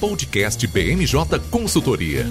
Podcast BMJ Consultoria.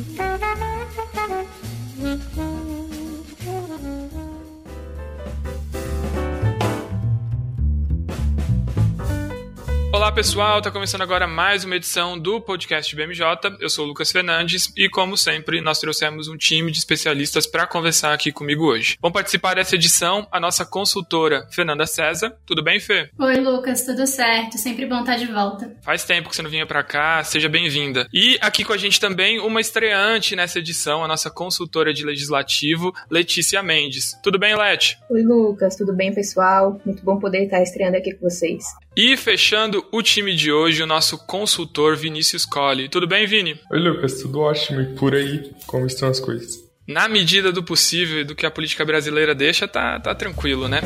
Olá pessoal, tá começando agora mais uma edição do podcast BMJ. Eu sou o Lucas Fernandes e, como sempre, nós trouxemos um time de especialistas para conversar aqui comigo hoje. Vão participar dessa edição a nossa consultora Fernanda César. Tudo bem, Fê? Oi, Lucas, tudo certo. Sempre bom estar de volta. Faz tempo que você não vinha para cá, seja bem-vinda. E aqui com a gente também uma estreante nessa edição, a nossa consultora de legislativo, Letícia Mendes. Tudo bem, Leti? Oi, Lucas, tudo bem, pessoal? Muito bom poder estar estreando aqui com vocês. E fechando o time de hoje, o nosso consultor Vinícius Colli. Tudo bem, Vini? Oi, Lucas, tudo ótimo. E por aí, como estão as coisas? Na medida do possível e do que a política brasileira deixa, tá, tá tranquilo, né?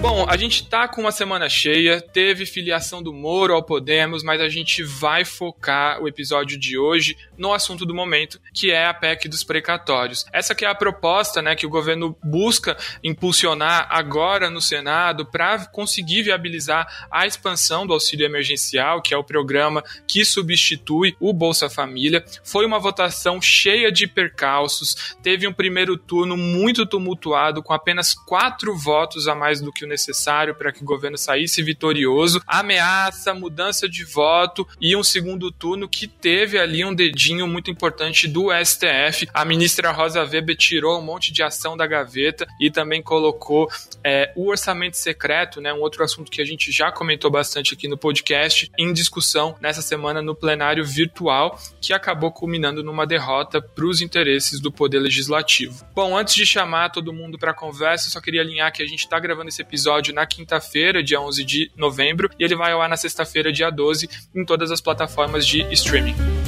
Bom, a gente tá com uma semana cheia, teve filiação do Moro ao Podemos, mas a gente vai focar o episódio de hoje no assunto do momento, que é a PEC dos precatórios. Essa que é a proposta, né, que o governo busca impulsionar agora no Senado para conseguir viabilizar a expansão do auxílio emergencial, que é o programa que substitui o Bolsa Família. Foi uma votação cheia de percalços, teve um primeiro turno muito tumultuado, com apenas quatro votos a mais do que o necessário para que o governo saísse vitorioso, ameaça, mudança de voto e um segundo turno que teve ali um dedinho muito importante do STF. A ministra Rosa Weber tirou um monte de ação da gaveta e também colocou é, o orçamento secreto, né, um outro assunto que a gente já comentou bastante aqui no podcast, em discussão nessa semana no plenário virtual, que acabou culminando numa derrota para os interesses do Poder Legislativo. Bom, antes de chamar todo mundo para a conversa, só queria alinhar que a gente está gravando esse episódio na quinta-feira, dia 11 de novembro, e ele vai ao ar na sexta-feira, dia 12, em todas as plataformas de streaming.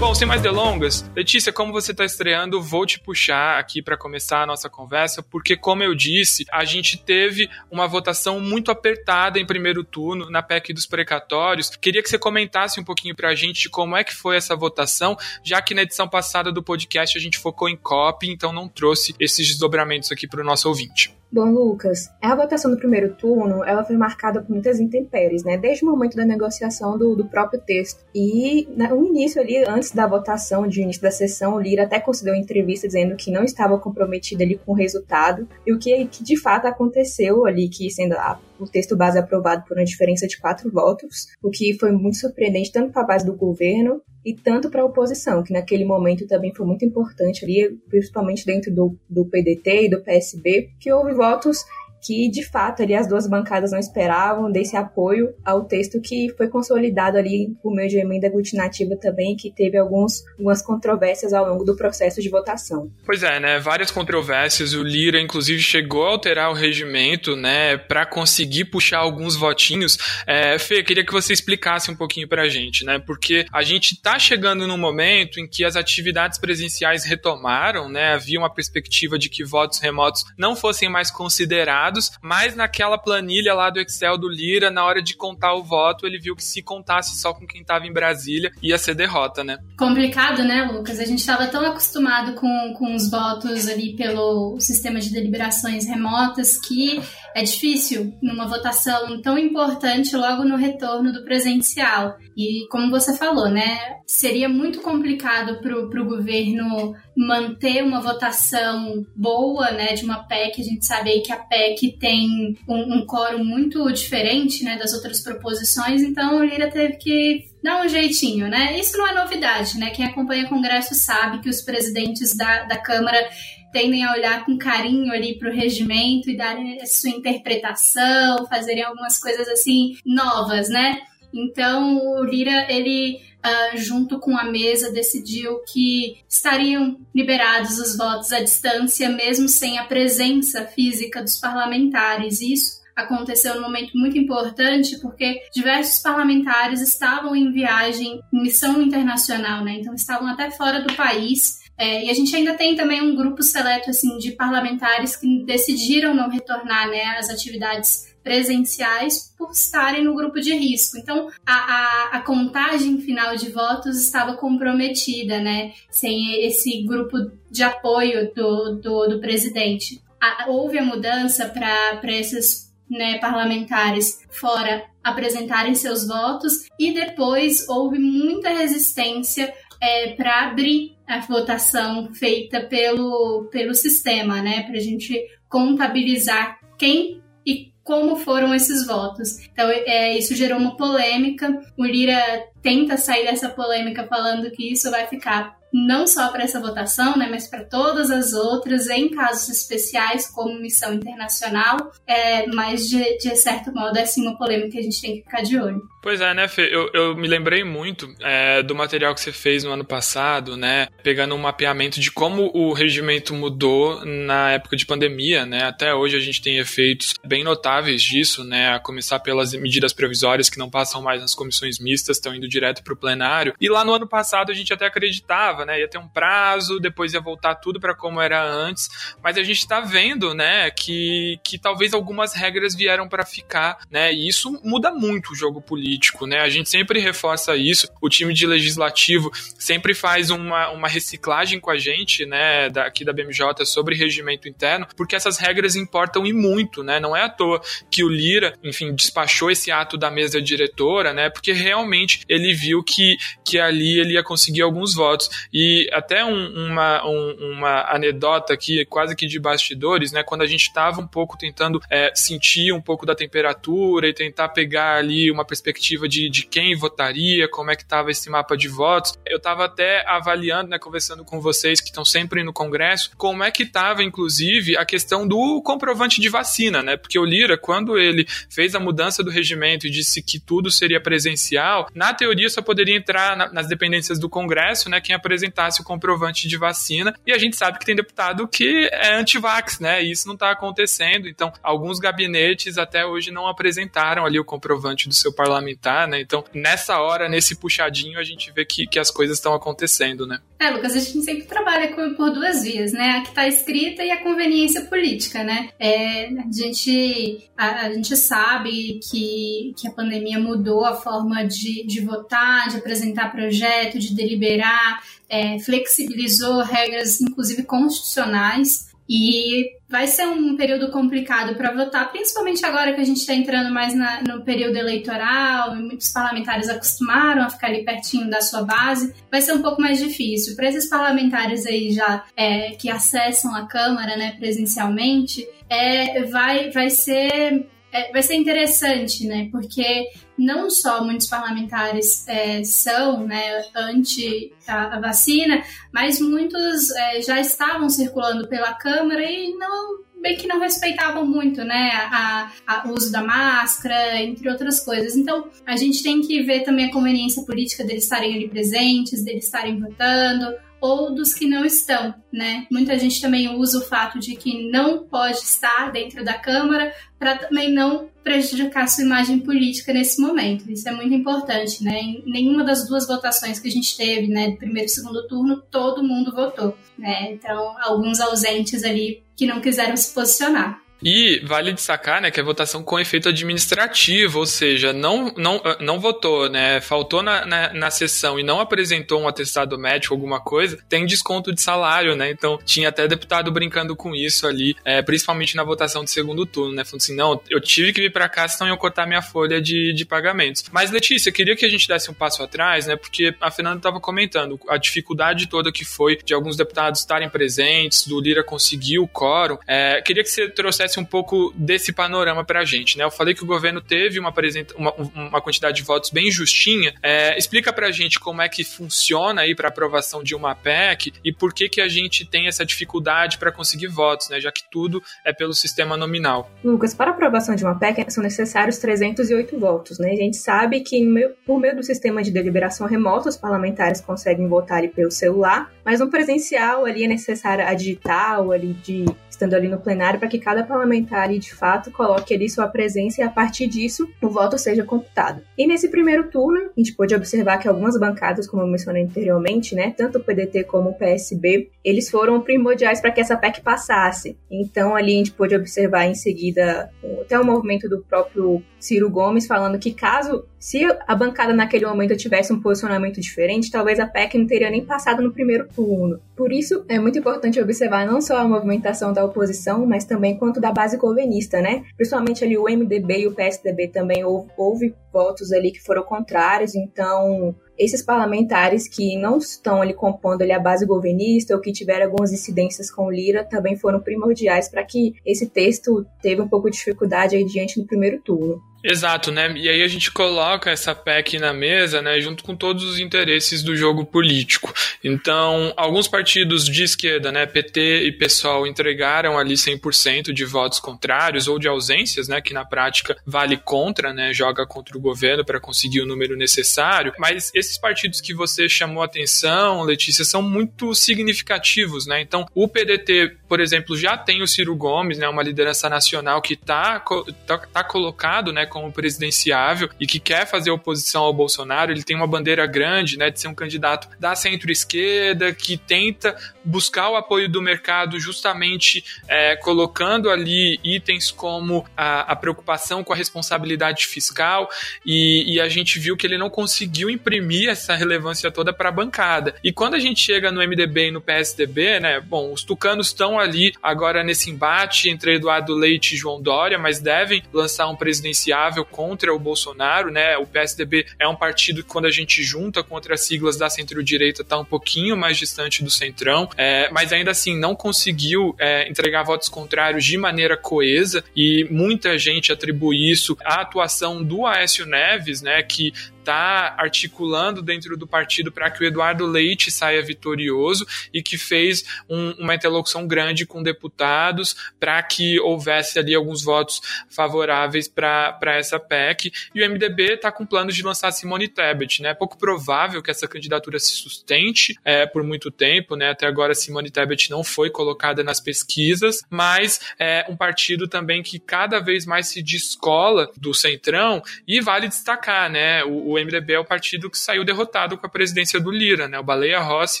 Bom, sem mais delongas, Letícia, como você está estreando, vou te puxar aqui para começar a nossa conversa, porque, como eu disse, a gente teve uma votação muito apertada em primeiro turno na PEC dos precatórios. Queria que você comentasse um pouquinho para a gente como é que foi essa votação, já que na edição passada do podcast a gente focou em COP, então não trouxe esses desdobramentos aqui para o nosso ouvinte. Bom, Lucas, a votação do primeiro turno, ela foi marcada por muitas intempéries, né? Desde o momento da negociação do, do próprio texto. E no início ali, antes da votação, de início da sessão, o Lira até concedeu uma entrevista dizendo que não estava comprometido ali com o resultado. E o que, que de fato aconteceu ali, que sendo a, o texto base aprovado por uma diferença de quatro votos, o que foi muito surpreendente tanto para a base do governo e tanto para a oposição, que naquele momento também foi muito importante ali, principalmente dentro do, do PDT e do PSB, que houve votos que de fato ali as duas bancadas não esperavam desse apoio ao texto que foi consolidado ali por meio de emenda aglutinativa também, que teve alguns, algumas controvérsias ao longo do processo de votação. Pois é, né? Várias controvérsias. O Lira, inclusive, chegou a alterar o regimento, né, para conseguir puxar alguns votinhos. É, Fê, queria que você explicasse um pouquinho pra gente, né? Porque a gente tá chegando num momento em que as atividades presenciais retomaram, né? Havia uma perspectiva de que votos remotos não fossem mais considerados mas naquela planilha lá do Excel do Lira, na hora de contar o voto, ele viu que se contasse só com quem estava em Brasília, ia ser derrota, né? Complicado, né, Lucas? A gente estava tão acostumado com, com os votos ali pelo sistema de deliberações remotas que é difícil numa votação tão importante logo no retorno do presencial. E como você falou, né, seria muito complicado para o governo manter uma votação boa, né, de uma PEC. A gente sabe aí que a PEC tem um, um coro muito diferente, né, das outras proposições. Então o Lira teve que dar um jeitinho, né? Isso não é novidade, né? Quem acompanha o Congresso sabe que os presidentes da, da Câmara tendem a olhar com carinho ali para o regimento e darem a sua interpretação, fazerem algumas coisas assim novas, né? Então o Lira ele uh, junto com a mesa decidiu que estariam liberados os votos à distância mesmo sem a presença física dos parlamentares. Isso aconteceu num momento muito importante porque diversos parlamentares estavam em viagem, em missão internacional, né? Então estavam até fora do país é, e a gente ainda tem também um grupo seleto assim, de parlamentares que decidiram não retornar né, às atividades presenciais por estarem no grupo de risco. Então, a, a, a, contagem final de votos estava comprometida, né? Sem esse grupo de apoio do, do, do presidente. A, houve a mudança para esses né, parlamentares fora apresentarem seus votos e depois houve muita resistência é, para abrir a votação feita pelo, pelo sistema, né, para a gente contabilizar quem e como foram esses votos. Então, é, isso gerou uma polêmica. O Lira tenta sair dessa polêmica falando que isso vai ficar não só para essa votação, né, mas para todas as outras, em casos especiais, como missão internacional, é, mas de, de certo modo é sim uma polêmica que a gente tem que ficar de olho. Pois é, né, Fê? Eu, eu me lembrei muito é, do material que você fez no ano passado, né? Pegando um mapeamento de como o regimento mudou na época de pandemia, né? Até hoje a gente tem efeitos bem notáveis disso, né? A começar pelas medidas provisórias que não passam mais nas comissões mistas, estão indo direto para o plenário. E lá no ano passado a gente até acreditava, né? Ia ter um prazo, depois ia voltar tudo para como era antes. Mas a gente está vendo, né? Que, que talvez algumas regras vieram para ficar, né? E isso muda muito o jogo político né? A gente sempre reforça isso. O time de legislativo sempre faz uma, uma reciclagem com a gente, né, daqui da BMJ sobre regimento interno, porque essas regras importam e muito, né? Não é à toa que o Lira, enfim, despachou esse ato da mesa diretora, né? Porque realmente ele viu que, que ali ele ia conseguir alguns votos. E até um, uma, um, uma anedota aqui, quase que de bastidores, né? Quando a gente estava um pouco tentando é, sentir um pouco da temperatura e tentar pegar ali uma perspectiva de, de quem votaria, como é que estava esse mapa de votos. Eu estava até avaliando, né, conversando com vocês que estão sempre no Congresso, como é que estava, inclusive, a questão do comprovante de vacina, né? Porque o Lira, quando ele fez a mudança do regimento e disse que tudo seria presencial, na teoria só poderia entrar na, nas dependências do Congresso, né, quem apresentasse o comprovante de vacina. E a gente sabe que tem deputado que é anti-vax, né? E isso não está acontecendo. Então, alguns gabinetes até hoje não apresentaram ali o comprovante do seu parlamentar, né? Então, nessa hora, nesse puxadinho, a gente vê que, que as coisas estão acontecendo, né? É, Lucas, a gente sempre trabalha com, por duas vias, né? A que está escrita e a conveniência política, né? É, a, gente, a, a, gente sabe que, que a pandemia mudou a forma de, de votar, de apresentar projeto, de deliberar, é, flexibilizou regras, inclusive constitucionais. E vai ser um período complicado para votar, principalmente agora que a gente está entrando mais na, no período eleitoral e muitos parlamentares acostumaram a ficar ali pertinho da sua base. Vai ser um pouco mais difícil. Para esses parlamentares aí já é, que acessam a Câmara né, presencialmente, é, vai, vai ser é, vai ser interessante, né? Porque não só muitos parlamentares é, são né, anti a, a, vacina, mas muitos é, já estavam circulando pela Câmara e não bem que não respeitavam muito, né, a, a, uso da máscara, entre outras coisas. Então, a gente tem que ver também a conveniência política deles estarem ali presentes, deles estarem votando, ou dos que não estão, né? Muita gente também usa o fato de que não pode estar dentro da Câmara para também não prejudicar sua imagem política nesse momento. Isso é muito importante, né? Em nenhuma das duas votações que a gente teve, né, primeiro e segundo turno, todo mundo votou, né? Então, alguns ausentes ali que não quiseram se posicionar. E vale destacar, né, que a votação com efeito administrativo, ou seja, não, não, não votou, né, faltou na, na, na sessão e não apresentou um atestado médico, alguma coisa, tem desconto de salário, né? Então tinha até deputado brincando com isso ali, é, principalmente na votação de segundo turno, né? Falando assim, não, eu tive que vir para cá, senão eu cortar minha folha de, de pagamentos. Mas, Letícia, queria que a gente desse um passo atrás, né? Porque a Fernanda estava comentando a dificuldade toda que foi de alguns deputados estarem presentes, do Lira conseguir o quórum. É, queria que você trouxesse um pouco desse panorama para a gente. Né? Eu falei que o governo teve uma, uma, uma quantidade de votos bem justinha. É, explica para a gente como é que funciona aí para aprovação de uma PEC e por que, que a gente tem essa dificuldade para conseguir votos, né? já que tudo é pelo sistema nominal. Lucas, para aprovação de uma PEC são necessários 308 votos. Né? A gente sabe que por meio do sistema de deliberação remota os parlamentares conseguem votar ali pelo celular, mas no presencial ali é necessário a digital ali de estando ali no plenário, para que cada parlamentar, de fato, coloque ali sua presença e a partir disso o voto seja computado. E nesse primeiro turno, a gente pôde observar que algumas bancadas, como eu mencionei anteriormente, né, tanto o PDT como o PSB, eles foram primordiais para que essa PEC passasse. Então, ali a gente pôde observar em seguida até o movimento do próprio Ciro Gomes falando que caso, se a bancada naquele momento tivesse um posicionamento diferente, talvez a PEC não teria nem passado no primeiro turno. Por isso, é muito importante observar não só a movimentação da oposição, mas também quanto da base governista, né? Principalmente ali o MDB e o PSDB também houve, houve votos ali que foram contrários, então esses parlamentares que não estão ali compondo ali a base governista ou que tiveram algumas incidências com Lira também foram primordiais para que esse texto teve um pouco de dificuldade aí diante do primeiro turno. Exato, né? E aí a gente coloca essa PEC na mesa, né, junto com todos os interesses do jogo político. Então, alguns partidos de esquerda, né, PT e PSOL, entregaram ali 100% de votos contrários ou de ausências, né, que na prática vale contra, né, joga contra o governo para conseguir o número necessário. Mas esses partidos que você chamou atenção, Letícia, são muito significativos, né? Então, o PDT, por exemplo, já tem o Ciro Gomes, né, uma liderança nacional que está tá, tá colocado, né, como presidenciável e que quer fazer oposição ao Bolsonaro, ele tem uma bandeira grande, né, de ser um candidato da centro-esquerda que tenta buscar o apoio do mercado justamente é, colocando ali itens como a, a, preocupação com a responsabilidade fiscal e, e, a gente viu que ele não conseguiu imprimir essa relevância toda para a bancada. E quando a gente chega no MDB e no PSDB, né, bom, os tucanos estão ali agora nesse embate entre Eduardo Leite e João Dória, mas devem lançar um presidencial contra o Bolsonaro, né? O PSDB é um partido que, quando a gente junta contra as siglas da centro-direita, está um pouquinho mais distante do centrão, é, mas ainda assim não conseguiu é, entregar votos contrários de maneira coesa e muita gente atribui isso à atuação do Aécio Neves, né? Que está articulando dentro do partido para que o Eduardo Leite saia vitorioso e que fez um, uma interlocução grande com deputados para que houvesse ali alguns votos favoráveis para essa PEC. E o MDB está com planos de lançar Simone Tebet. Né? É pouco provável que essa candidatura se sustente é, por muito tempo. Né? Até agora, Simone Tebet não foi colocada nas pesquisas, mas é um partido também que cada vez mais se descola do centrão e vale destacar, né? O, o MDB é o partido que saiu derrotado com a presidência do Lira, né? O Baleia Rossi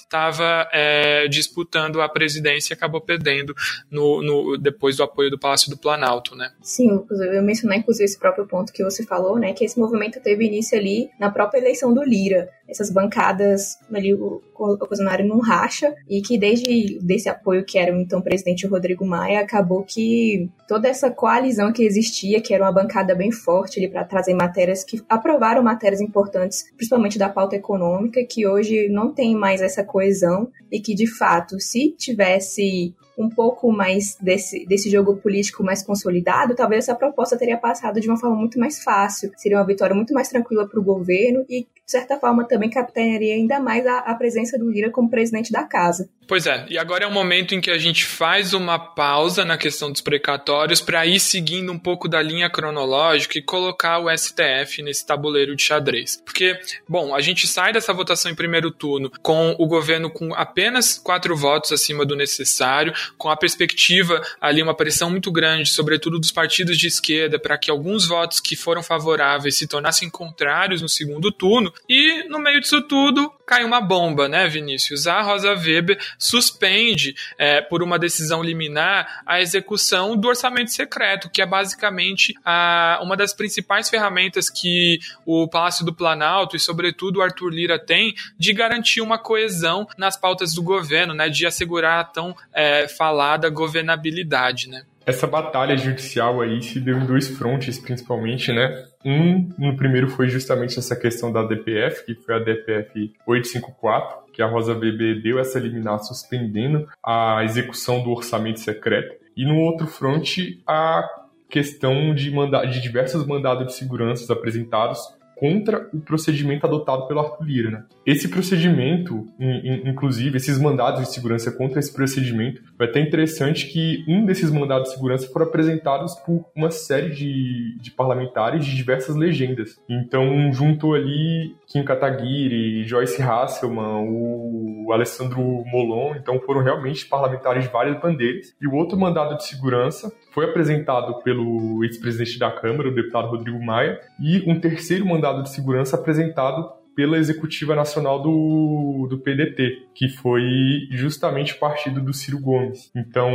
estava é, disputando a presidência e acabou perdendo no, no, depois do apoio do Palácio do Planalto, né? Sim, eu mencionei inclusive esse próprio ponto que você falou, né? Que esse movimento teve início ali na própria eleição do Lira essas bancadas ali ocasionaram num racha e que desde desse apoio que era o então presidente Rodrigo Maia acabou que toda essa coalizão que existia, que era uma bancada bem forte ali para trazer matérias que aprovaram matérias importantes, principalmente da pauta econômica, que hoje não tem mais essa coesão e que de fato, se tivesse um pouco mais desse, desse jogo político mais consolidado, talvez essa proposta teria passado de uma forma muito mais fácil. Seria uma vitória muito mais tranquila para o governo e, de certa forma, também capitanearia ainda mais a, a presença do Lira como presidente da casa. Pois é, e agora é o momento em que a gente faz uma pausa na questão dos precatórios para ir seguindo um pouco da linha cronológica e colocar o STF nesse tabuleiro de xadrez. Porque, bom, a gente sai dessa votação em primeiro turno com o governo com apenas quatro votos acima do necessário, com a perspectiva ali, uma pressão muito grande, sobretudo dos partidos de esquerda, para que alguns votos que foram favoráveis se tornassem contrários no segundo turno, e no meio disso tudo cai uma bomba, né, Vinícius? A Rosa Weber suspende, é, por uma decisão liminar, a execução do orçamento secreto, que é basicamente a, uma das principais ferramentas que o Palácio do Planalto e, sobretudo, o Arthur Lira tem de garantir uma coesão nas pautas do governo, né, de assegurar a tão é, falada governabilidade, né? Essa batalha judicial aí se deu em dois frontes, principalmente, né? Um, no primeiro foi justamente essa questão da DPF, que foi a DPF 854, que a Rosa Weber deu essa liminar suspendendo a execução do orçamento secreto. E no outro fronte, a questão de, manda de diversos mandados de segurança apresentados contra o procedimento adotado pelo Arthur Lira. Né? Esse procedimento, inclusive, esses mandados de segurança contra esse procedimento, foi até interessante que um desses mandados de segurança foram apresentados por uma série de, de parlamentares de diversas legendas. Então, juntou ali Kim Kataguiri, Joyce Hasselman, o Alessandro Molon, então foram realmente parlamentares de várias bandeiras. E o outro mandado de segurança foi apresentado pelo ex-presidente da Câmara, o deputado Rodrigo Maia, e um terceiro mandado de segurança apresentado pela executiva nacional do, do PDT, que foi justamente o partido do Ciro Gomes. Então,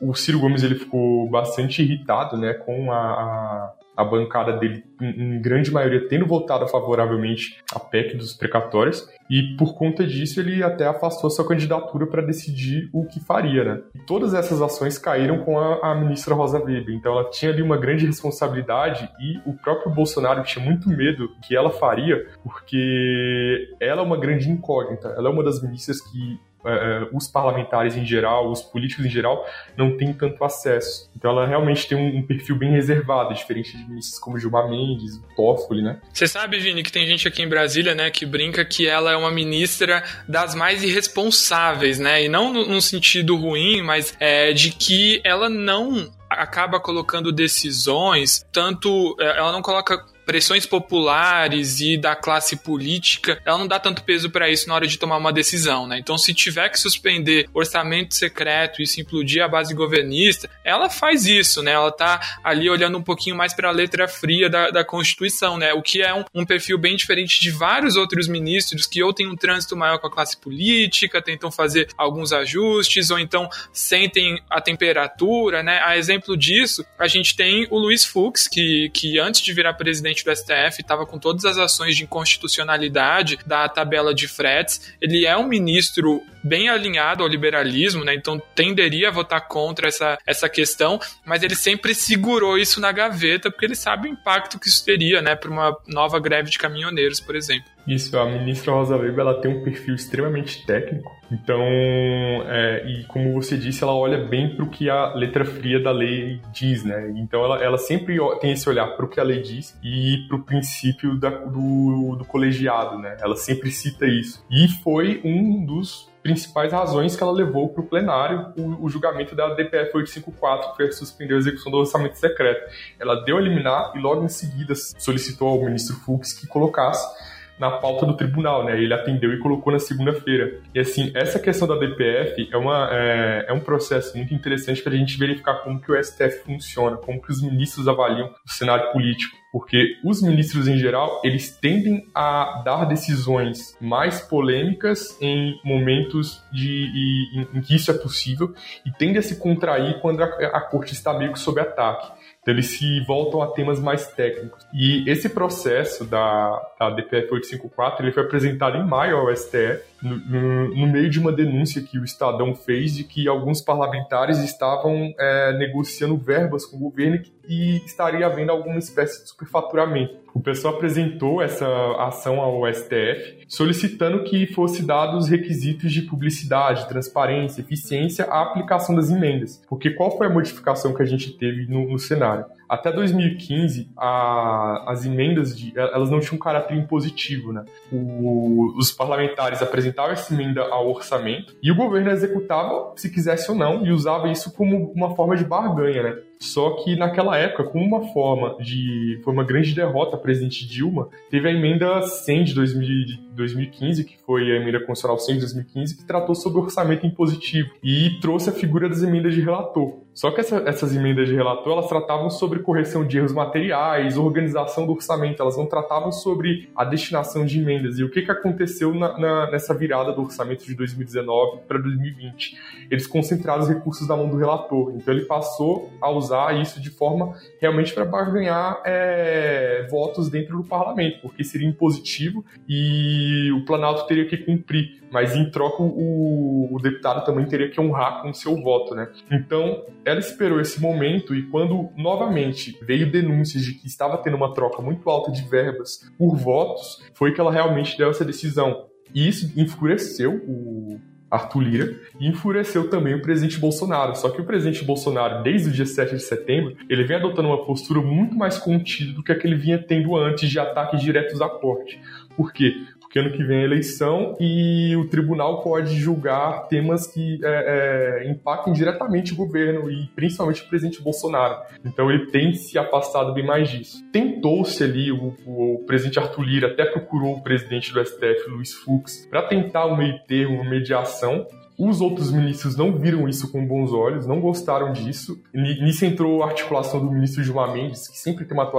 o Ciro Gomes ele ficou bastante irritado né, com a, a a bancada dele, em, grande maioria, tendo votado favoravelmente a PEC dos precatórios, e por conta disso ele até afastou sua candidatura para decidir o que faria, né? E todas essas ações caíram com a, a, ministra Rosa Weber, então ela tinha ali uma grande responsabilidade e o próprio Bolsonaro tinha muito medo que ela faria, porque ela é uma grande incógnita, ela é uma das ministras que os parlamentares em geral, os políticos em geral, não têm tanto acesso. Então ela realmente tem um, um perfil bem reservado, diferente de ministros como Gilmar Mendes, Toffoli, né? Você sabe, Vini, que tem gente aqui em Brasília, né, que brinca que ela é uma ministra das mais irresponsáveis, né? E não num sentido ruim, mas é, de que ela não acaba colocando decisões, tanto é, ela não coloca pressões populares e da classe política, ela não dá tanto peso para isso na hora de tomar uma decisão, né? Então, se tiver que suspender orçamento secreto e se implodir a base governista, ela faz isso, né? Ela tá ali olhando um pouquinho mais para a letra fria da, da Constituição, né? O que é um, um, perfil bem diferente de vários outros ministros que ou têm um trânsito maior com a classe política, tentam fazer alguns ajustes, ou então sentem a temperatura, né? A exemplo disso, a gente tem o Luiz Fux, que, que antes de virar presidente presidente do STF estava com todas as ações de inconstitucionalidade da tabela de fretes. Ele é um ministro bem alinhado ao liberalismo, né? Então tenderia a votar contra essa, essa questão, mas ele sempre segurou isso na gaveta porque ele sabe o impacto que isso teria, né, para uma nova greve de caminhoneiros, por exemplo. Isso, a ministra Rosa Weber ela tem um perfil extremamente técnico, então, é, e como você disse, ela olha bem para o que a letra fria da lei diz, né? Então, ela, ela sempre tem esse olhar para o que a lei diz e para o princípio da, do, do colegiado, né? Ela sempre cita isso. E foi um dos principais razões que ela levou para o plenário o, julgamento da DPF 854, que foi suspender a execução do orçamento secreto. Ela deu a liminar e logo em seguida solicitou ao ministro Fux que colocasse na pauta do tribunal, né? Ele atendeu e colocou na segunda-feira. E assim, essa questão da DPF é, uma, é, é um processo muito interessante para a gente verificar como que o STF funciona, como que os ministros avaliam o cenário político. Porque os ministros em geral, eles tendem a dar decisões mais polêmicas em momentos de, em, em que isso é possível e tendem a se contrair quando a, a corte está meio que sob ataque. Então eles se voltam a temas mais técnicos. E esse processo da, da DPF 854 ele foi apresentado em maio ao STF, no, no, meio de uma denúncia que o Estadão fez de que alguns parlamentares estavam é, negociando verbas com o governo e estaria havendo alguma espécie de superfaturamento. O pessoal apresentou essa ação ao STF solicitando que fosse dados requisitos de publicidade, transparência, eficiência à aplicação das emendas. Porque qual foi a modificação que a gente teve no, no cenário? Até 2015, a, as emendas de, elas não tinham um caráter impositivo, né? O, os parlamentares apresentavam essa emenda ao orçamento e o governo executava se quisesse ou não e usava isso como uma forma de barganha, né? Só que naquela época, como uma forma de. Foi uma grande derrota a presidente Dilma, teve a emenda 100 de 2015, que foi a emenda constitucional 100 de 2015, que tratou sobre orçamento impositivo e trouxe a figura das emendas de relator. Só que essa, essas emendas de relator, elas tratavam sobre correção de erros materiais, organização do orçamento, elas não tratavam sobre a destinação de emendas. E o que, que aconteceu na, na, nessa virada do orçamento de 2019 para 2020? Eles concentraram os recursos na mão do relator. Então ele passou a usar isso de forma realmente para ganhar é, votos dentro do parlamento, porque seria impositivo e o Planalto teria que cumprir mas em troca o, o, deputado também teria que honrar com seu voto, né? Então, ela esperou esse momento e quando novamente veio denúncias de que estava tendo uma troca muito alta de verbas por votos, foi que ela realmente deu essa decisão. E isso enfureceu o Arthur Lira e enfureceu também o presidente Bolsonaro. Só que o presidente Bolsonaro, desde o dia 7 de setembro, ele vem adotando uma postura muito mais contida do que a que ele vinha tendo antes de ataques diretos à corte. Por quê? Ano que vem é eleição e o tribunal pode julgar temas que é, é, impactem diretamente o governo e principalmente o presidente Bolsonaro. Então ele tem se afastado bem mais disso. Tentou-se ali, o, o, presidente Arthur Lira até procurou o presidente do STF, Luiz Fux, para tentar um meio termo, uma mediação, Os outros ministros não viram isso com bons olhos, não gostaram disso. Nisso entrou a articulação do ministro Gilmar Mendes, que sempre tem uma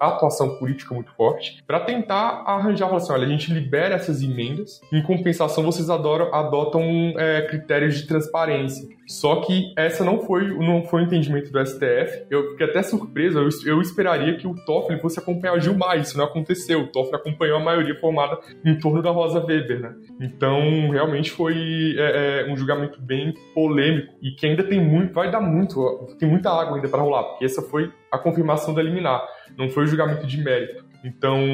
atuação política muito forte, para tentar arranjar, falar assim, olha, a gente libera essas emendas, em compensação vocês adoram, adotam é, critérios de transparência. Só que essa não foi, não foi o entendimento do STF. Eu fiquei até surpreso, eu, eu esperaria que o Toffoli fosse acompanhar Gilmar, isso não aconteceu. O Toffoli acompanhou a maioria formada em torno da Rosa Weber, né? Então, realmente foi é, um julgamento bem polêmico e que ainda tem muito, vai dar muito, tem muita água ainda para rolar, porque essa foi a confirmação da liminar, não foi o julgamento de mérito. Então,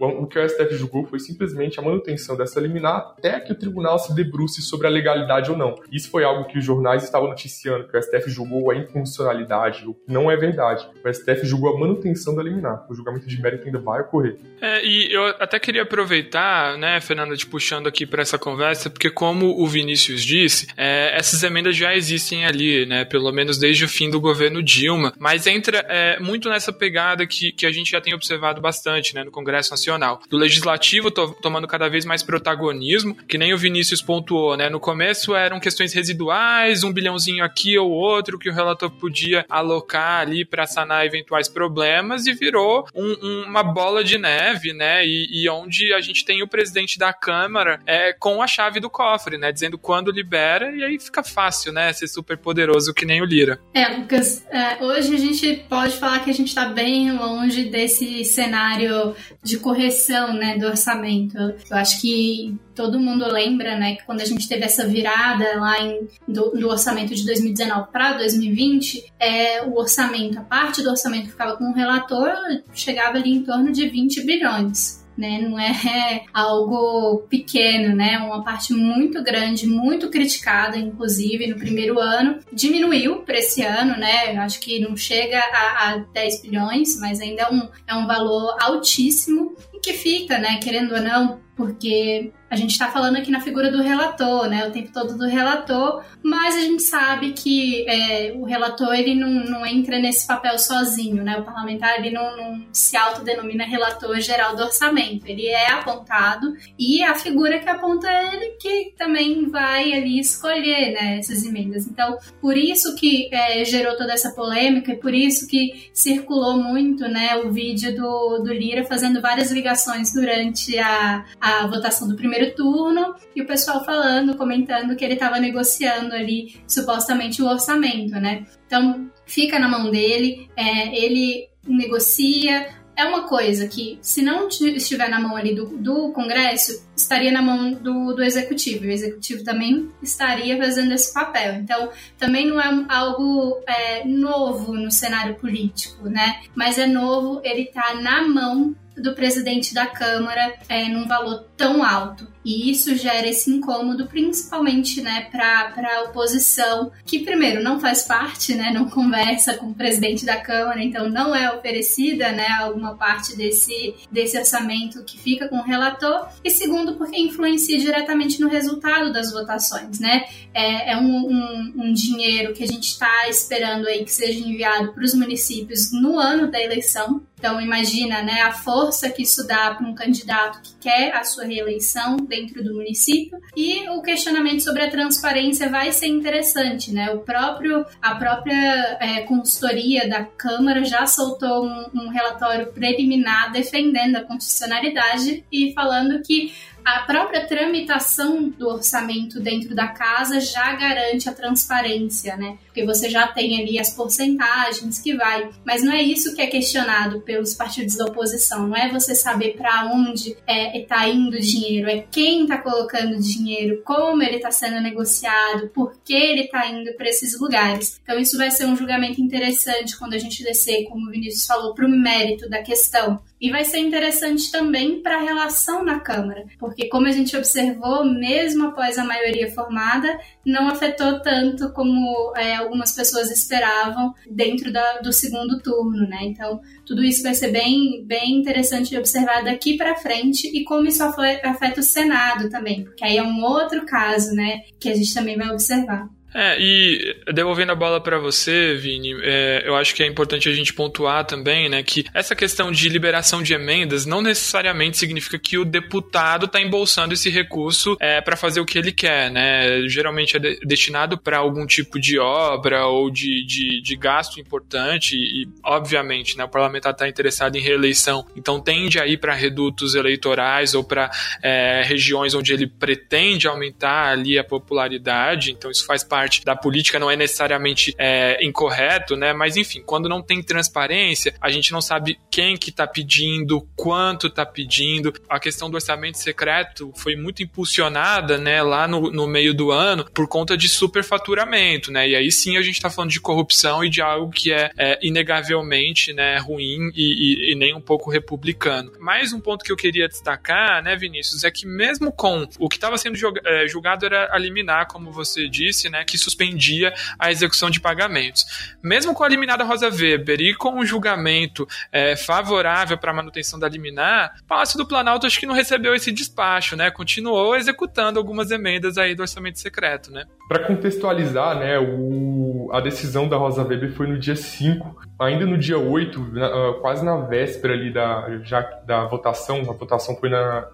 o que o STF julgou foi simplesmente a manutenção dessa liminar até que o tribunal se debruce sobre a legalidade ou não. Isso foi algo que os jornais estavam noticiando, que o STF julgou a inconstitucionalidade, o que não é verdade. O STF julgou a manutenção da liminar. O julgamento de mérito ainda vai ocorrer. É, e eu até queria aproveitar, né, Fernanda, te puxando aqui para essa conversa, porque como o Vinícius disse, é, essas emendas já existem ali, né, pelo menos desde o fim do governo Dilma, mas entra é, muito nessa pegada que, que a gente já tem observado bastante né, no Congresso Nacional. Do Legislativo to tomando cada vez mais protagonismo, que nem o Vinícius pontuou, né? No começo eram questões residuais, um bilhãozinho aqui ou outro que o relator podia alocar ali para sanar eventuais problemas e virou um, um, uma bola de neve, né? E, e, onde a gente tem o presidente da Câmara é, com a chave do cofre, né? Dizendo quando libera e aí fica fácil, né? Ser super poderoso que nem o Lira. É, Lucas, é, hoje a gente pode falar que a gente está bem longe desse cenário cenário de correção né, do orçamento. Eu acho que todo mundo lembra né, que quando a gente teve essa virada lá em, do, do orçamento de 2019 para 2020, é, o orçamento, a parte do orçamento que ficava com o relator, chegava ali em torno de 20 bilhões né? Não é algo pequeno, né? Uma parte muito grande, muito criticada, inclusive no primeiro ano. Diminuiu para esse ano, né? Acho que não chega a, a 10 bilhões, mas ainda é um, é um valor altíssimo e que fica, né? Querendo ou não, porque a gente está falando aqui na figura do relator, né? O tempo todo do relator, mas a gente sabe que é, o relator ele não, não entra nesse papel sozinho, né? O parlamentar ele não, não se autodenomina relator geral do orçamento, ele é apontado e a figura que aponta ele que também vai ali escolher, né? Essas emendas. Então, por isso que é, gerou toda essa polêmica e por isso que circulou muito, né? O vídeo do, do Lira fazendo várias ligações durante a, a votação do primeiro primeiro turno e o pessoal falando, comentando que ele estava negociando ali supostamente o orçamento, né? Então fica na mão dele, é, ele negocia. É uma coisa que, se não estiver na mão ali do, do Congresso, estaria na mão do, do Executivo. O Executivo também estaria fazendo esse papel. Então, também não é algo é, novo no cenário político, né? Mas é novo ele estar tá na mão do presidente da Câmara é, num valor tão alto. E isso gera esse incômodo, principalmente né, para a oposição, que, primeiro, não faz parte, né, não conversa com o presidente da Câmara, então não é oferecida né, alguma parte desse, desse orçamento que fica com o relator, e segundo, porque influencia diretamente no resultado das votações. Né? É, é um, um, um dinheiro que a gente está esperando aí que seja enviado para os municípios no ano da eleição, então imagina, né, a força que isso dá para um candidato que quer a sua reeleição dentro do município e o questionamento sobre a transparência vai ser interessante, né? O próprio a própria é, consultoria da Câmara já soltou um, um relatório preliminar defendendo a constitucionalidade e falando que a própria tramitação do orçamento dentro da casa já garante a transparência, né? Porque você já tem ali as porcentagens que vai. Mas não é isso que é questionado pelos partidos da oposição. Não é você saber para onde está é, tá indo o dinheiro, é quem está colocando o dinheiro, como ele está sendo negociado, por que ele está indo para esses lugares. Então isso vai ser um julgamento interessante quando a gente descer, como o Vinícius falou, para o mérito da questão. E vai ser interessante também para a relação na Câmara, porque, como a gente observou, mesmo após a maioria formada, não afetou tanto como é, algumas pessoas esperavam dentro da, do segundo turno, né? Então, tudo isso vai ser bem, bem interessante de observar daqui para frente e como isso afeta o Senado também, porque aí é um outro caso, né, que a gente também vai observar. É, e devolvendo a bola para você, Vini, é, eu acho que é importante a gente pontuar também, né, que essa questão de liberação de emendas não necessariamente significa que o deputado está embolsando esse recurso é, para fazer o que ele quer, né? Geralmente é de, destinado para algum tipo de obra ou de, de, de gasto importante e, obviamente, né, o parlamentar está interessado em reeleição, então tende a ir para redutos eleitorais ou para é, regiões onde ele pretende aumentar ali a popularidade, então isso faz parte parte da política não é necessariamente é, incorreto, né? Mas enfim, quando não tem transparência, a gente não sabe quem que tá pedindo, quanto tá pedindo. A questão do orçamento secreto foi muito impulsionada, né, lá no, no meio do ano por conta de superfaturamento, né? E aí sim a gente tá falando de corrupção e de algo que é, é inegavelmente, né, ruim e, e, e nem um pouco republicano. Mais um ponto que eu queria destacar, né, Vinícius, é que mesmo com o que estava sendo é, julgado era a liminar, como você disse, né, que que suspendia a execução de pagamentos. Mesmo com a eliminada Rosa Weber e com um julgamento é, favorável para a manutenção da liminar, o Palácio do Planalto acho que não recebeu esse despacho, né? Continuou executando algumas emendas aí do orçamento secreto, né? Para contextualizar, né, o, a decisão da Rosa Weber foi no dia 5, ainda no dia 8, na, ah, quase na véspera ali da, já, da votação, a votação foi na,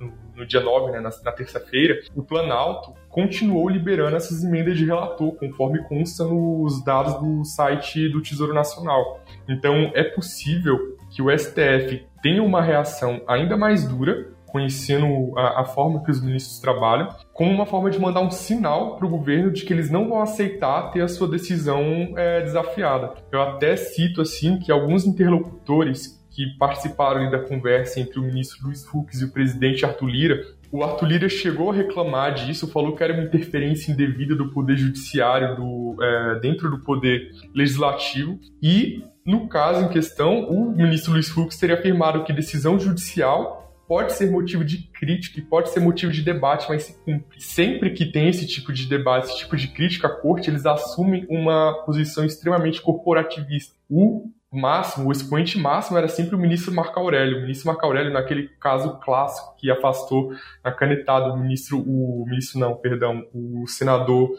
dia 9, né, na, na terça-feira, o Planalto continuou liberando essas emendas de relator, conforme consta nos dados do site do Tesouro Nacional. Então, é possível que o STF tenha uma reação ainda mais dura, conhecendo a, a forma que os ministros trabalham, como uma forma de mandar um sinal para o governo de que eles não vão aceitar ter a sua decisão é, desafiada. Eu até cito assim que alguns interlocutores que participaram da conversa entre o ministro Luiz Fux e o presidente Arthur Lira, o Arthur Lira chegou a reclamar disso, falou que era uma interferência indevida do poder judiciário do, é, dentro do poder legislativo e, no caso em questão, o ministro Luiz Fux teria afirmado que decisão judicial pode ser motivo de crítica e pode ser motivo de debate, mas se cumpre. Sempre que tem esse tipo de debate, esse tipo de crítica à corte, eles assumem uma posição extremamente corporativista. O máximo, o expoente máximo era sempre o ministro Marco Aurélio. O ministro Marco Aurélio, naquele caso clássico que afastou na canetada o ministro, o ministro não, perdão, o senador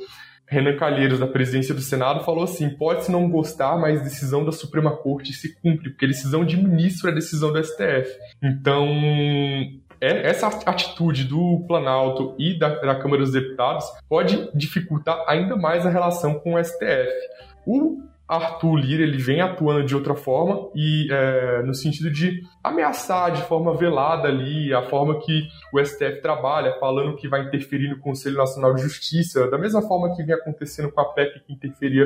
Renan Calheiros, da presidência do Senado, falou assim: pode-se não gostar, mas decisão da Suprema Corte se cumpre, porque decisão de ministro é decisão do STF. Então, é, essa atitude do Planalto e da, da Câmara dos Deputados pode dificultar ainda mais a relação com o STF. O Arthur Lira ele vem atuando de outra forma e é, no sentido de ameaçar de forma velada ali a forma que o STF trabalha, falando que vai interferir no Conselho Nacional de Justiça, da mesma forma que vem acontecendo com a PEC que interferia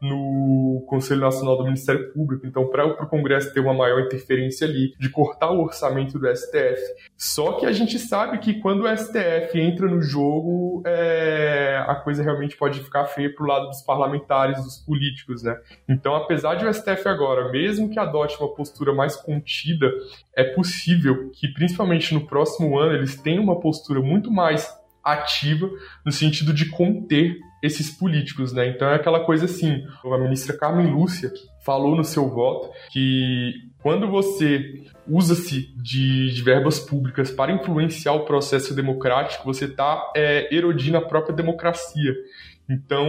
no Conselho Nacional do Ministério Público. Então, para o Congresso ter uma maior interferência ali, de cortar o orçamento do STF. Só que a gente sabe que quando o STF entra no jogo, é, a coisa realmente pode ficar feia para o lado dos parlamentares, dos políticos, né? Então, apesar de o STF agora, mesmo que adote uma postura mais contida, é possível que, principalmente no próximo ano, eles tenham uma postura muito mais ativa no sentido de conter esses políticos, né? Então é aquela coisa assim, a ministra Carmen Lúcia falou no seu voto que quando você usa-se de, de, verbas públicas para influenciar o processo democrático, você está é, erodindo a própria democracia. Então,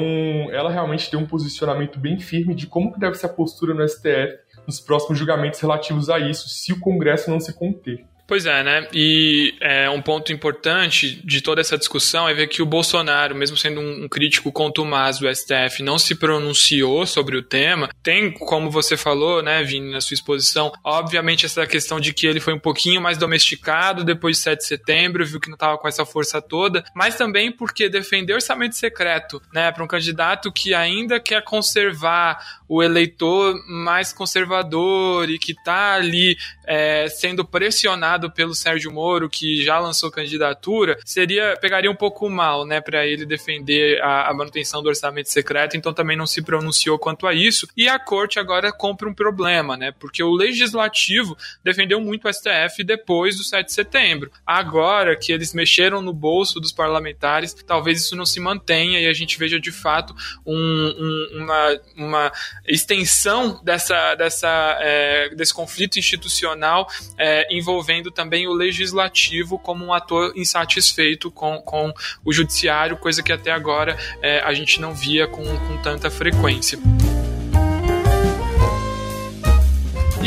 ela realmente tem um posicionamento bem firme de como que deve ser a postura no STF nos próximos julgamentos relativos a isso, se o Congresso não se conter. Pois é, né? E é, um ponto importante de toda essa discussão é ver que o Bolsonaro, mesmo sendo um, um crítico contumaz do STF, não se pronunciou sobre o tema. Tem, como você falou, né, Vini, na sua exposição, obviamente essa questão de que ele foi um pouquinho mais domesticado depois de 7 de setembro, viu que não estava com essa força toda, mas também porque defender orçamento secreto, né, para um candidato que ainda quer conservar o eleitor mais conservador e que está ali é, sendo pressionado pelo Sérgio Moro, que já lançou candidatura, seria pegaria um pouco mal, né, para ele defender a, a, manutenção do orçamento secreto. Então também não se pronunciou quanto a isso. E a corte agora compra um problema, né, porque o legislativo defendeu muito o STF depois do 7 de setembro. Agora que eles mexeram no bolso dos parlamentares, talvez isso não se mantenha e a gente veja de fato um, um, uma, uma extensão dessa, dessa, é, desse conflito institucional é, envolvendo também o legislativo como um ator insatisfeito com, com o judiciário, coisa que até agora é, a gente não via com, com tanta frequência.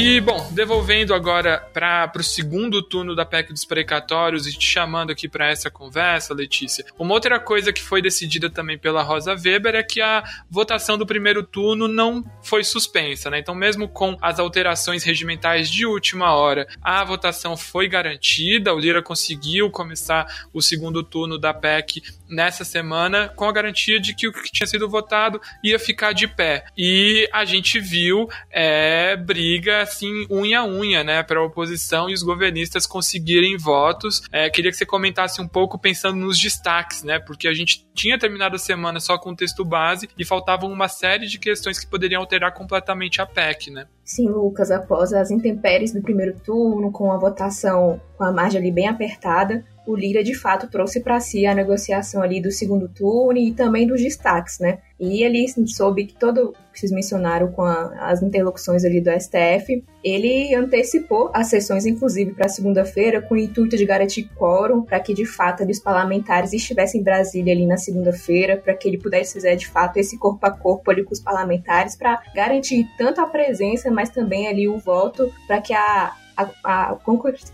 E, bom, devolvendo agora para o segundo turno da PEC dos precatórios e te chamando aqui para essa conversa, Letícia. Uma outra coisa que foi decidida também pela Rosa Weber é que a votação do primeiro turno não foi suspensa, né? Então, mesmo com as alterações regimentais de última hora, a votação foi garantida, o Lira conseguiu começar o segundo turno da PEC nessa semana com a garantia de que o que tinha sido votado ia ficar de pé. E a gente viu é, briga assim, unha a unha, né, para a oposição e os governistas conseguirem votos. É, queria que você comentasse um pouco pensando nos destaques, né, porque a gente tinha terminado a semana só com o texto base e faltavam uma série de questões que poderiam alterar completamente a PEC, né? Sim, Lucas, após as intempéries do primeiro turno, com a votação com a margem ali bem apertada, o Lira de fato trouxe para si a negociação ali do segundo turno e também dos destaques, né? E ele soube que todo que vocês mencionaram com a, as interlocuções ali do STF, ele antecipou as sessões, inclusive, para segunda-feira, com o intuito de garantir quórum para que de fato os parlamentares estivessem em Brasília ali na segunda-feira, para que ele pudesse fazer de fato esse corpo a corpo ali com os parlamentares, para garantir tanto a presença, mas também ali o voto, para que a a, a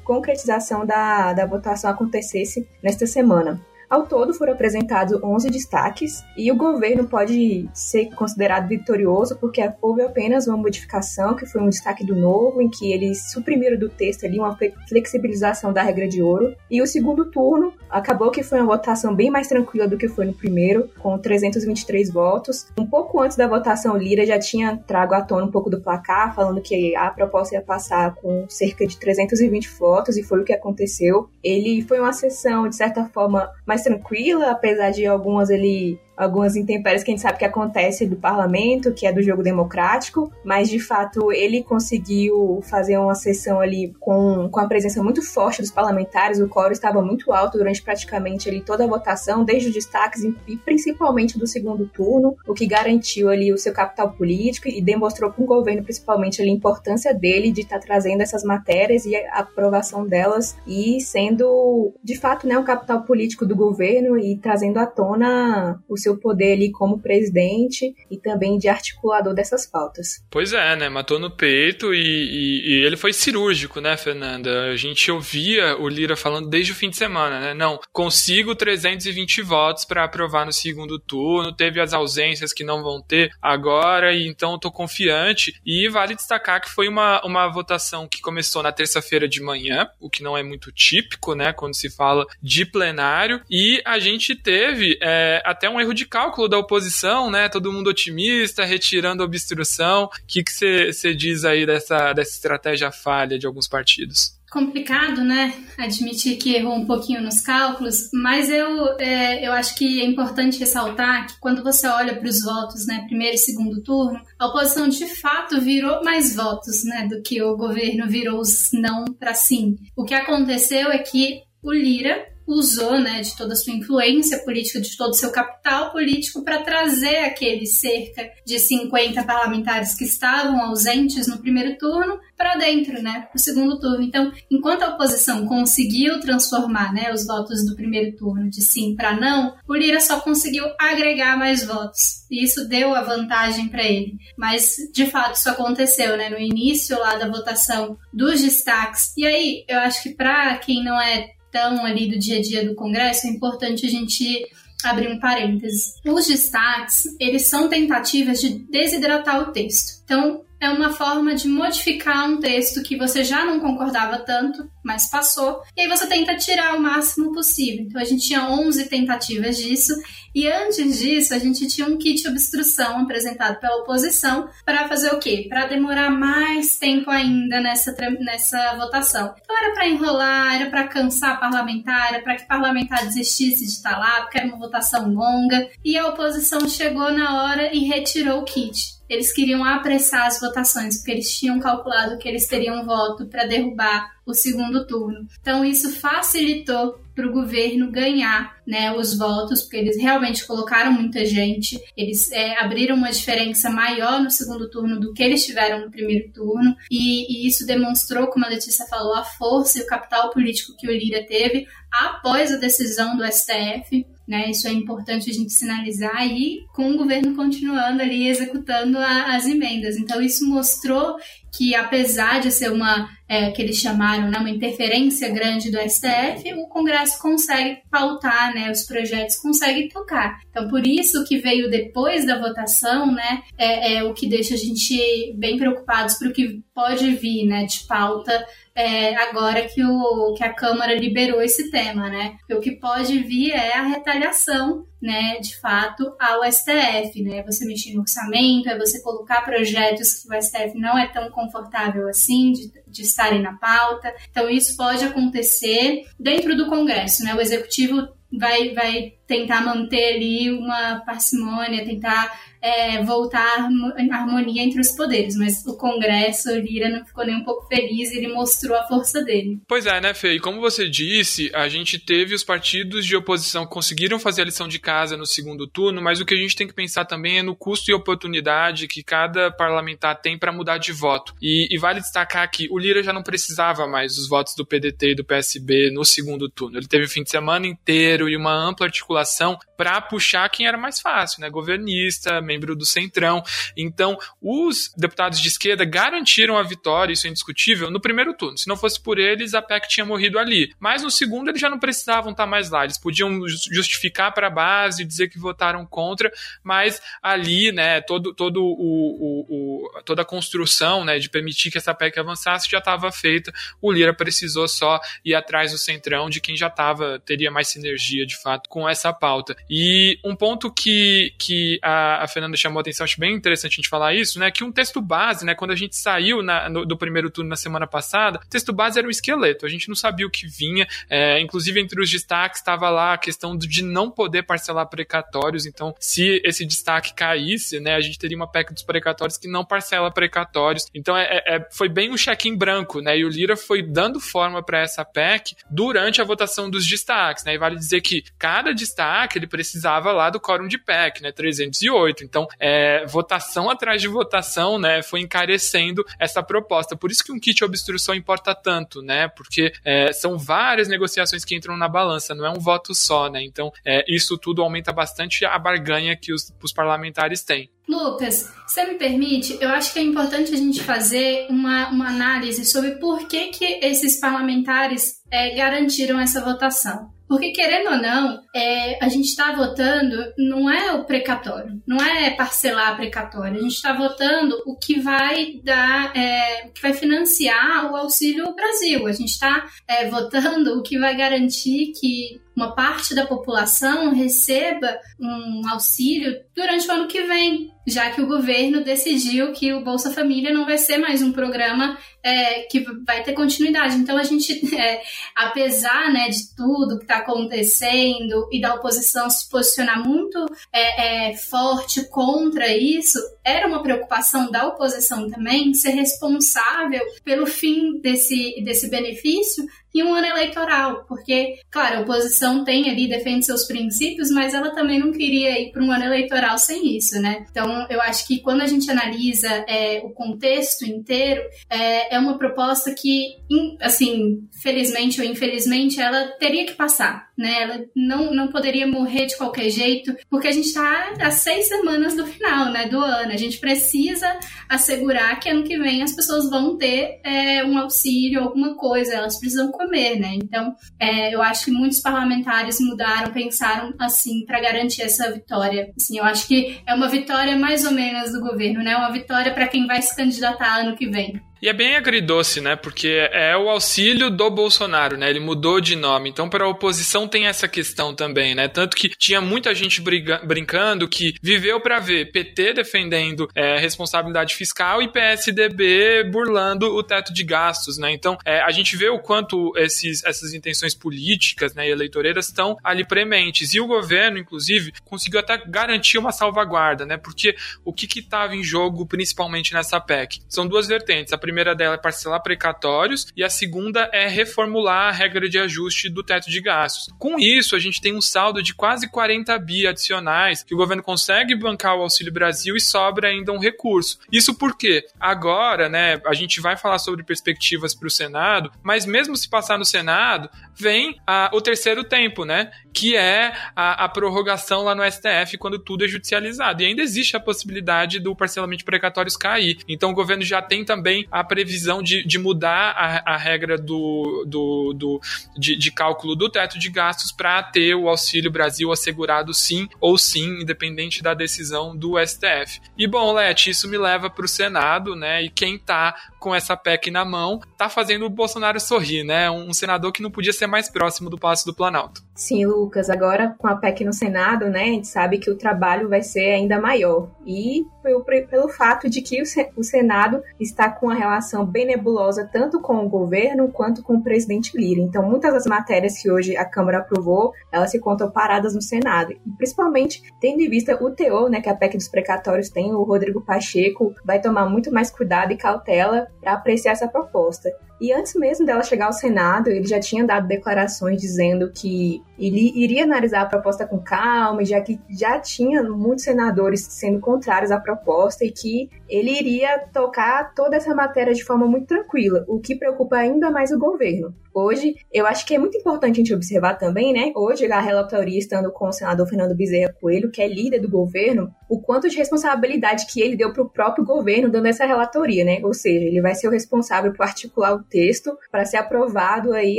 concretização da, da votação acontecesse nesta semana. Ao todo, foram apresentados 11 destaques e o governo pode ser considerado vitorioso porque houve apenas uma modificação, que foi um destaque do novo, em que eles suprimiram do texto ali uma flexibilização da regra de ouro. E o segundo turno acabou que foi uma votação bem mais tranquila do que foi no primeiro, com 323 votos. Um pouco antes da votação, Lira já tinha trago à tona um pouco do placar, falando que a proposta ia passar com cerca de 320 votos, e foi o que aconteceu. Ele foi uma sessão, de certa forma, mais mais tranquila, apesar de algumas ele algumas intempéries que a gente sabe que acontece do parlamento, que é do jogo democrático, mas de fato ele conseguiu fazer uma sessão ali com, com a presença muito forte dos parlamentares, o coro estava muito alto durante praticamente ali toda a votação, desde os destaques e principalmente do segundo turno, o que garantiu ali o seu capital político e demonstrou para o governo principalmente ali, a importância dele de estar tá trazendo essas matérias e a aprovação delas e sendo de fato né, um capital político do governo e trazendo à tona o seu poder ali como presidente e também de articulador dessas pautas. Pois é, né? Matou no peito e, e, e ele foi cirúrgico, né, Fernanda? A gente ouvia o Lira falando desde o fim de semana, né? Não, consigo 320 votos para aprovar no segundo turno, teve as ausências que não vão ter agora, e então estou confiante. E vale destacar que foi uma, uma votação que começou na terça-feira de manhã, o que não é muito típico, né, quando se fala de plenário, e a gente teve é, até um erro de cálculo da oposição, né? Todo mundo otimista, retirando a obstrução. O que você diz aí dessa, dessa estratégia falha de alguns partidos? complicado, né? Admitir que errou um pouquinho nos cálculos, mas eu, é, eu acho que é importante ressaltar que quando você olha para os votos, né, primeiro e segundo turno, a oposição de fato virou mais votos, né, do que o governo virou os não para sim. O que aconteceu é que o Lira usou né, de toda a sua influência política, de todo o seu capital político, para trazer aqueles cerca de 50 parlamentares que estavam ausentes no primeiro turno para dentro, né, para o segundo turno. Então, enquanto a oposição conseguiu transformar né, os votos do primeiro turno de sim para não, o Lira só conseguiu agregar mais votos. E isso deu a vantagem para ele. Mas, de fato, isso aconteceu né, no início lá da votação dos destaques. E aí, eu acho que para quem não é questão ali do dia a dia do Congresso, é importante a gente abrir um parêntese. Os destaques, eles são tentativas de desidratar o texto. Então, é uma forma de modificar um texto que você já não concordava tanto, mas passou, e aí você tenta tirar o máximo possível. Então a gente tinha 11 tentativas disso, e antes disso a gente tinha um kit obstrução apresentado pela oposição para fazer o quê? Para demorar mais tempo ainda nessa, nessa votação. Então era para enrolar, era para cansar parlamentar, era para que parlamentar desistisse de estar lá, porque era uma votação longa, e a oposição chegou na hora e retirou o kit. Eles queriam apressar as votações, porque eles tinham calculado que eles teriam voto para derrubar o segundo turno. Então isso facilitou para o governo ganhar né, os votos, porque eles realmente colocaram muita gente, eles é, abriram uma diferença maior no segundo turno do que eles tiveram no primeiro turno, e, e, isso demonstrou, como a Letícia falou, a força e o capital político que o Lira teve após a decisão do STF. Né, isso é importante a gente sinalizar e com o governo continuando ali executando a, as emendas. Então isso mostrou que apesar de ser uma é, que eles chamaram né, uma interferência grande do STF, o Congresso consegue pautar, né, os projetos conseguem tocar. Então por isso que veio depois da votação, né, é, é o que deixa a gente bem preocupados para o que pode vir, né, de pauta é, agora que, o, que a Câmara liberou esse tema, né? Porque o que pode vir é a retaliação, né, de fato, ao STF, né? Você mexer no orçamento, é você colocar projetos que o STF não é tão confortável assim de, de estarem na pauta. Então, isso pode acontecer dentro do Congresso, né? O Executivo vai, vai tentar manter ali uma parcimônia, tentar é, voltar a harmonia entre os poderes, mas o Congresso, o Lira não ficou nem um pouco feliz, ele mostrou a força dele. Pois é, né, Fê? E como você disse, a gente teve os partidos de oposição que conseguiram fazer a lição de casa no segundo turno, mas o que a gente tem que pensar também é no custo e oportunidade que cada parlamentar tem para mudar de voto. E, e vale destacar que o Lira já não precisava mais dos votos do PDT e do PSB no segundo turno. Ele teve o fim de semana inteiro e uma ampla articulação circulação para puxar quem era mais fácil, né? Governista, membro do Centrão. Então, os deputados de esquerda garantiram a vitória, isso é indiscutível, no primeiro turno. Se não fosse por eles, a PEC tinha morrido ali. Mas no segundo, eles já não precisavam estar mais lá. Eles podiam justificar para a base, dizer que votaram contra, mas ali, né, todo, todo o, o, o toda a construção, né, de permitir que essa PEC avançasse já estava feita. O Lira precisou só ir atrás do Centrão, de quem já estava, teria mais sinergia, de fato, com essa pauta. E um ponto que, que a, a Fernanda chamou a atenção, acho bem interessante a gente falar isso, né? Que um texto base, né? Quando a gente saiu na, no, do primeiro turno na semana passada, o texto base era um esqueleto. A gente não sabia o que vinha. É, inclusive, entre os destaques estava lá a questão de não poder parcelar precatórios. Então, se esse destaque caísse, né? A gente teria uma PEC dos precatórios que não parcela precatórios. Então, é, é, é foi bem um cheque em branco, né? E o Lira foi dando forma para essa PEC durante a votação dos destaques, né? E vale dizer que cada destaque ele precisava lá do quórum de PEC, né? 308. Então, é, votação atrás de votação, né? Foi encarecendo essa proposta. Por isso que um kit obstrução importa tanto, né? Porque é, são várias negociações que entram na balança, não é um voto só, né? Então, é, isso tudo aumenta bastante a barganha que os, os parlamentares têm. Lucas, você me permite? Eu acho que é importante a gente fazer uma, uma análise sobre por que, que esses parlamentares é, garantiram essa votação. Porque, querendo ou não, é, a gente está votando, não é o precatório, não é parcelar precatório, a gente está votando o que vai dar, é, que vai financiar o Auxílio Brasil. A gente está é, votando o que vai garantir que uma parte da população receba um auxílio durante o ano que vem, já que o governo decidiu que o Bolsa Família não vai ser mais um programa é, que vai ter continuidade. Então a gente, é, apesar né, de tudo que está acontecendo e da oposição se posicionar muito é, é, forte contra isso, era uma preocupação da oposição também ser responsável pelo fim desse, desse benefício e um ano eleitoral, porque, claro, a oposição tem ali, defende seus princípios, mas ela também não queria ir para um ano eleitoral sem isso, né? Então, eu acho que quando a gente analisa é, o contexto inteiro, é, é uma proposta que, assim, felizmente ou infelizmente, ela teria que passar, né? Ela não, não poderia morrer de qualquer jeito, porque a gente está há seis semanas do final, né, do ano. A gente precisa assegurar que ano que vem as pessoas vão ter é, um auxílio, alguma coisa, elas precisam comer né? Então, é, eu acho que muitos parlamentares mudaram, pensaram assim para garantir essa vitória. Assim, eu acho que é uma vitória mais ou menos do governo, né? Uma vitória para quem vai se candidatar ano que vem. E é bem agridoce, né? Porque é o auxílio do Bolsonaro, né? Ele mudou de nome. Então, para a oposição tem essa questão também, né? Tanto que tinha muita gente briga, brincando que viveu para ver PT defendendo é, responsabilidade fiscal e PSDB burlando o teto de gastos, né? Então, é, a gente vê o quanto esses, essas intenções políticas né, e eleitoreiras estão ali prementes. E o governo, inclusive, conseguiu até garantir uma salvaguarda, né? Porque o que estava em jogo, principalmente nessa PEC? São duas vertentes. A primeira dela é parcelar precatórios e a segunda é reformular a regra de ajuste do teto de gastos. Com isso, a gente tem um saldo de quase 40 bi adicionais que o governo consegue bancar o Auxílio Brasil e sobra ainda um recurso. Isso porque agora, né, a gente vai falar sobre perspectivas para o Senado, mas mesmo se passar no Senado, vem a, o terceiro tempo, né? Que é a, a, prorrogação lá no STF quando tudo é judicializado. E ainda existe a possibilidade do parcelamento precatórios cair. Então o governo já tem também a previsão de, de mudar a, a regra do, do, do de, de, cálculo do teto de gastos para ter o Auxílio Brasil assegurado sim ou sim, independente da decisão do STF. E bom, Leti, isso me leva para o Senado, né? E quem tá com essa PEC na mão tá fazendo o Bolsonaro sorrir, né? Um senador que não podia ser mais próximo do Palácio do Planalto. Sim, Lucas, agora com a PEC no Senado, né, a gente sabe que o trabalho vai ser ainda maior. E pelo, pelo fato de que o Senado está com uma relação bem nebulosa tanto com o governo quanto com o presidente Lira. Então, muitas das matérias que hoje a Câmara aprovou, elas se contam paradas no Senado. E principalmente tendo em vista o teor, né, que a PEC dos precatórios tem, o Rodrigo Pacheco vai tomar muito mais cuidado e cautela para apreciar essa proposta. E antes mesmo dela chegar ao Senado, ele já tinha dado declarações dizendo que ele iria analisar a proposta com calma, já que já tinha muitos senadores sendo contrários à proposta e que ele iria tocar toda essa matéria de forma muito tranquila, o que preocupa ainda mais o governo. Hoje, eu acho que é muito importante a gente observar também, né? Hoje, a relatoria estando com o senador Fernando Bezerra Coelho, que é líder do governo, o quanto de responsabilidade que ele deu para o próprio governo dando essa relatoria, né? Ou seja, ele vai ser o responsável por articular o texto para ser aprovado aí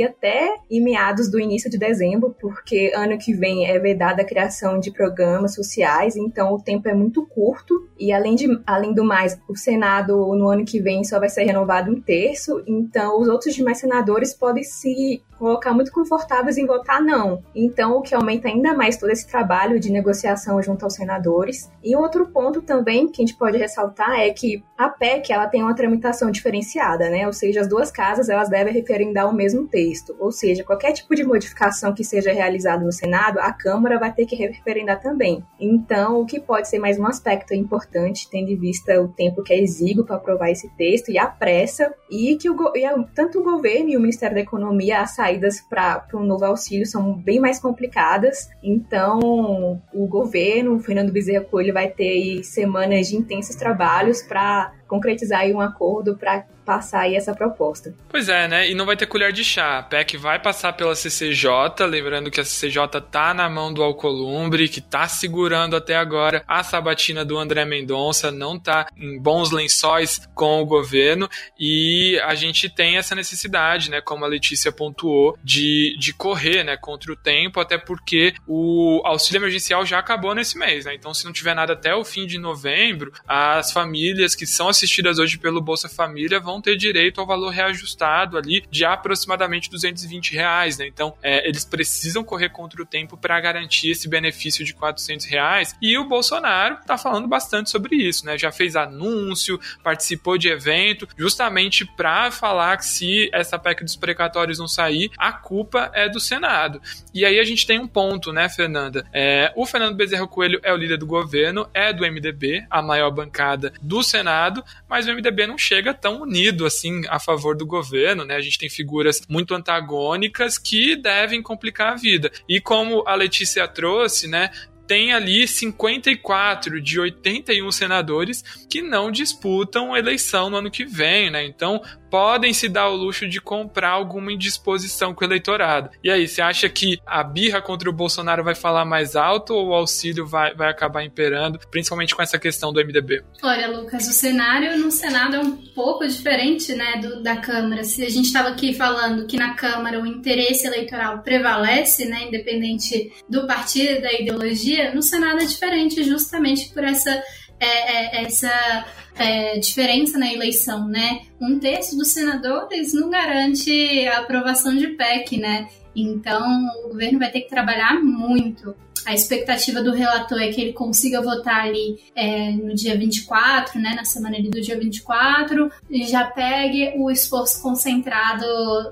até em meados do início de dezembro, porque ano que vem é vedada a criação de programas sociais, então o tempo é muito curto e além de além do mais, o Senado no ano que vem só vai ser renovado um terço, então os outros demais senadores podem se colocar muito confortáveis em votar não. Então, o que aumenta ainda mais todo esse trabalho de negociação junto aos senadores. E outro ponto também que a gente pode ressaltar é que a PEC ela tem uma tramitação diferenciada, né? Ou seja, as duas casas elas devem referendar o mesmo texto. Ou seja, qualquer tipo de modificação que seja realizada no Senado, a Câmara vai ter que referendar também. Então, o que pode ser mais um aspecto importante, tendo em vista o tempo que é exíguo para aprovar esse texto e a pressa, e que o, e a, tanto o governo e o Ministério da Economia, a saídas para um novo auxílio são bem mais complicadas. Então, o governo, o Fernando Bezerra Coelho, vai ter semanas de intensos trabalhos para concretizar um acordo para passar aí essa proposta. Pois é, né? E não vai ter colher de chá. A PEC vai passar pela CCJ, lembrando que a CCJ tá na mão do Alcolumbre, que tá segurando até agora a sabatina do André Mendonça, não tá em bons lençóis com o governo, e a gente tem essa necessidade, né, como a Letícia pontuou, de, de correr, né, contra o tempo, até porque o auxílio emergencial já acabou nesse mês, né? Então, se não tiver nada até o fim de novembro, as famílias que são assistidas hoje pelo Bolsa Família vão ter direito ao valor reajustado ali de aproximadamente 220 reais, né? Então, é, eles precisam correr contra o tempo para garantir esse benefício de 400 reais. E o Bolsonaro está falando bastante sobre isso, né? Já fez anúncio, participou de evento, justamente para falar que se essa PEC dos precatórios não sair, a culpa é do Senado. E aí a gente tem um ponto, né, Fernanda? É, o Fernando Bezerra Coelho é o líder do governo, é do MDB, a maior bancada do Senado, mas o MDB não chega tão unido assim a favor do governo, né? A gente tem figuras muito antagônicas que devem complicar a vida. E como a Letícia trouxe, né? tem ali 54 de 81 senadores que não disputam eleição no ano que vem, né? Então, podem se dar o luxo de comprar alguma indisposição com o eleitorado. E aí, você acha que a birra contra o Bolsonaro vai falar mais alto ou o auxílio vai, vai acabar imperando, principalmente com essa questão do MDB? Olha, Lucas, o cenário no Senado é um pouco diferente, né, do, da Câmara. Se a gente estava aqui falando que na Câmara o interesse eleitoral prevalece, né, independente do partido, da ideologia, no Senado é diferente justamente por essa é, é, essa é, diferença na eleição, né? Um terço dos senadores não garante a aprovação de PEC, né? Então, o governo vai ter que trabalhar muito a expectativa do relator é que ele consiga votar ali é, no dia 24, né, na semana ali do dia 24, e já pegue o esforço concentrado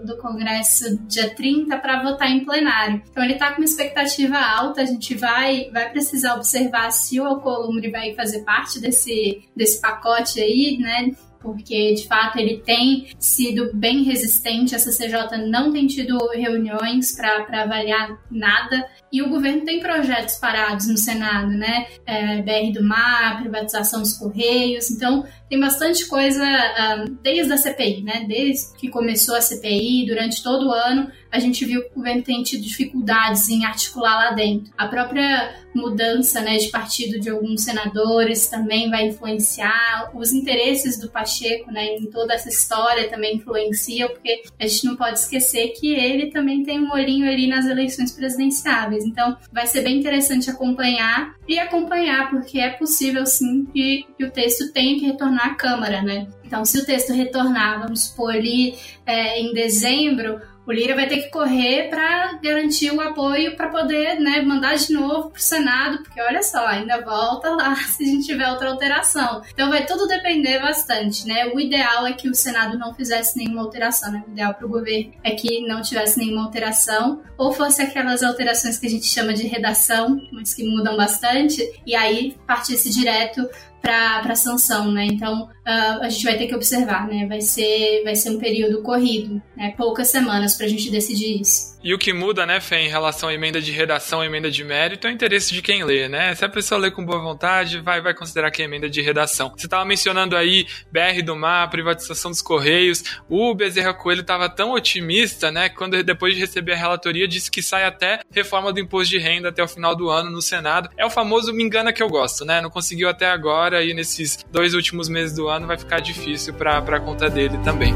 do Congresso dia 30 para votar em plenário. Então ele está com uma expectativa alta, a gente vai, vai precisar observar se o Alcolumbre vai fazer parte desse, desse pacote aí, né, porque de fato ele tem sido bem resistente. A CCJ não tem tido reuniões para avaliar nada e o governo tem projetos parados no Senado, né? É, BR do Mar, privatização dos Correios. Então, tem bastante coisa um, desde a CPI, né? Desde que começou a CPI, durante todo o ano, a gente viu que o governo tem tido dificuldades em articular lá dentro. A própria mudança né, de partido de alguns senadores também vai influenciar. Os interesses do Pacheco né, em toda essa história também influenciam, porque a gente não pode esquecer que ele também tem um olhinho ali nas eleições presidenciáveis. Então, vai ser bem interessante acompanhar e acompanhar, porque é possível sim que, que o texto tenha que retornar à Câmara, né? Então, se o texto retornar, vamos supor ali é, em dezembro, o Lira vai ter que correr para garantir o apoio para poder né, mandar de novo para o Senado, porque olha só, ainda volta lá se a gente tiver outra alteração. Então vai tudo depender bastante, né? O ideal é que o Senado não fizesse nenhuma alteração, né? O ideal para o governo é que não tivesse nenhuma alteração, ou fosse aquelas alterações que a gente chama de redação, mas que mudam bastante, e aí partisse direto para sanção, né? Então uh, a gente vai ter que observar, né? Vai ser, vai ser um período corrido, né? Poucas semanas para a gente decidir isso. E o que muda, né, Fê, em relação à emenda de redação e emenda de mérito é o interesse de quem lê, né? Se a pessoa lê com boa vontade, vai, vai considerar que é emenda de redação. Você estava mencionando aí BR do Mar, privatização dos Correios. O Bezerra Coelho estava tão otimista, né? Quando depois de receber a relatoria, disse que sai até reforma do imposto de renda até o final do ano no Senado. É o famoso me engana que eu gosto, né? Não conseguiu até agora e nesses dois últimos meses do ano vai ficar difícil para a conta dele também.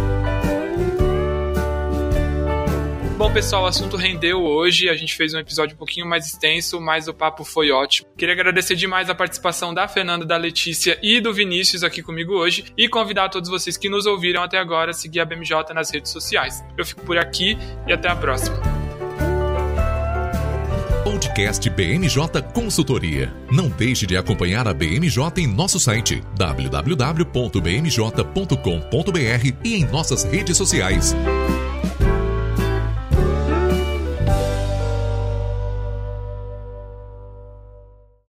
Bom, pessoal, o assunto rendeu hoje. A gente fez um episódio um pouquinho mais extenso, mas o papo foi ótimo. Queria agradecer demais a participação da Fernanda, da Letícia e do Vinícius aqui comigo hoje e convidar todos vocês que nos ouviram até agora a seguir a BMJ nas redes sociais. Eu fico por aqui e até a próxima. Podcast BMJ Consultoria. Não deixe de acompanhar a BMJ em nosso site www.bmj.com.br e em nossas redes sociais.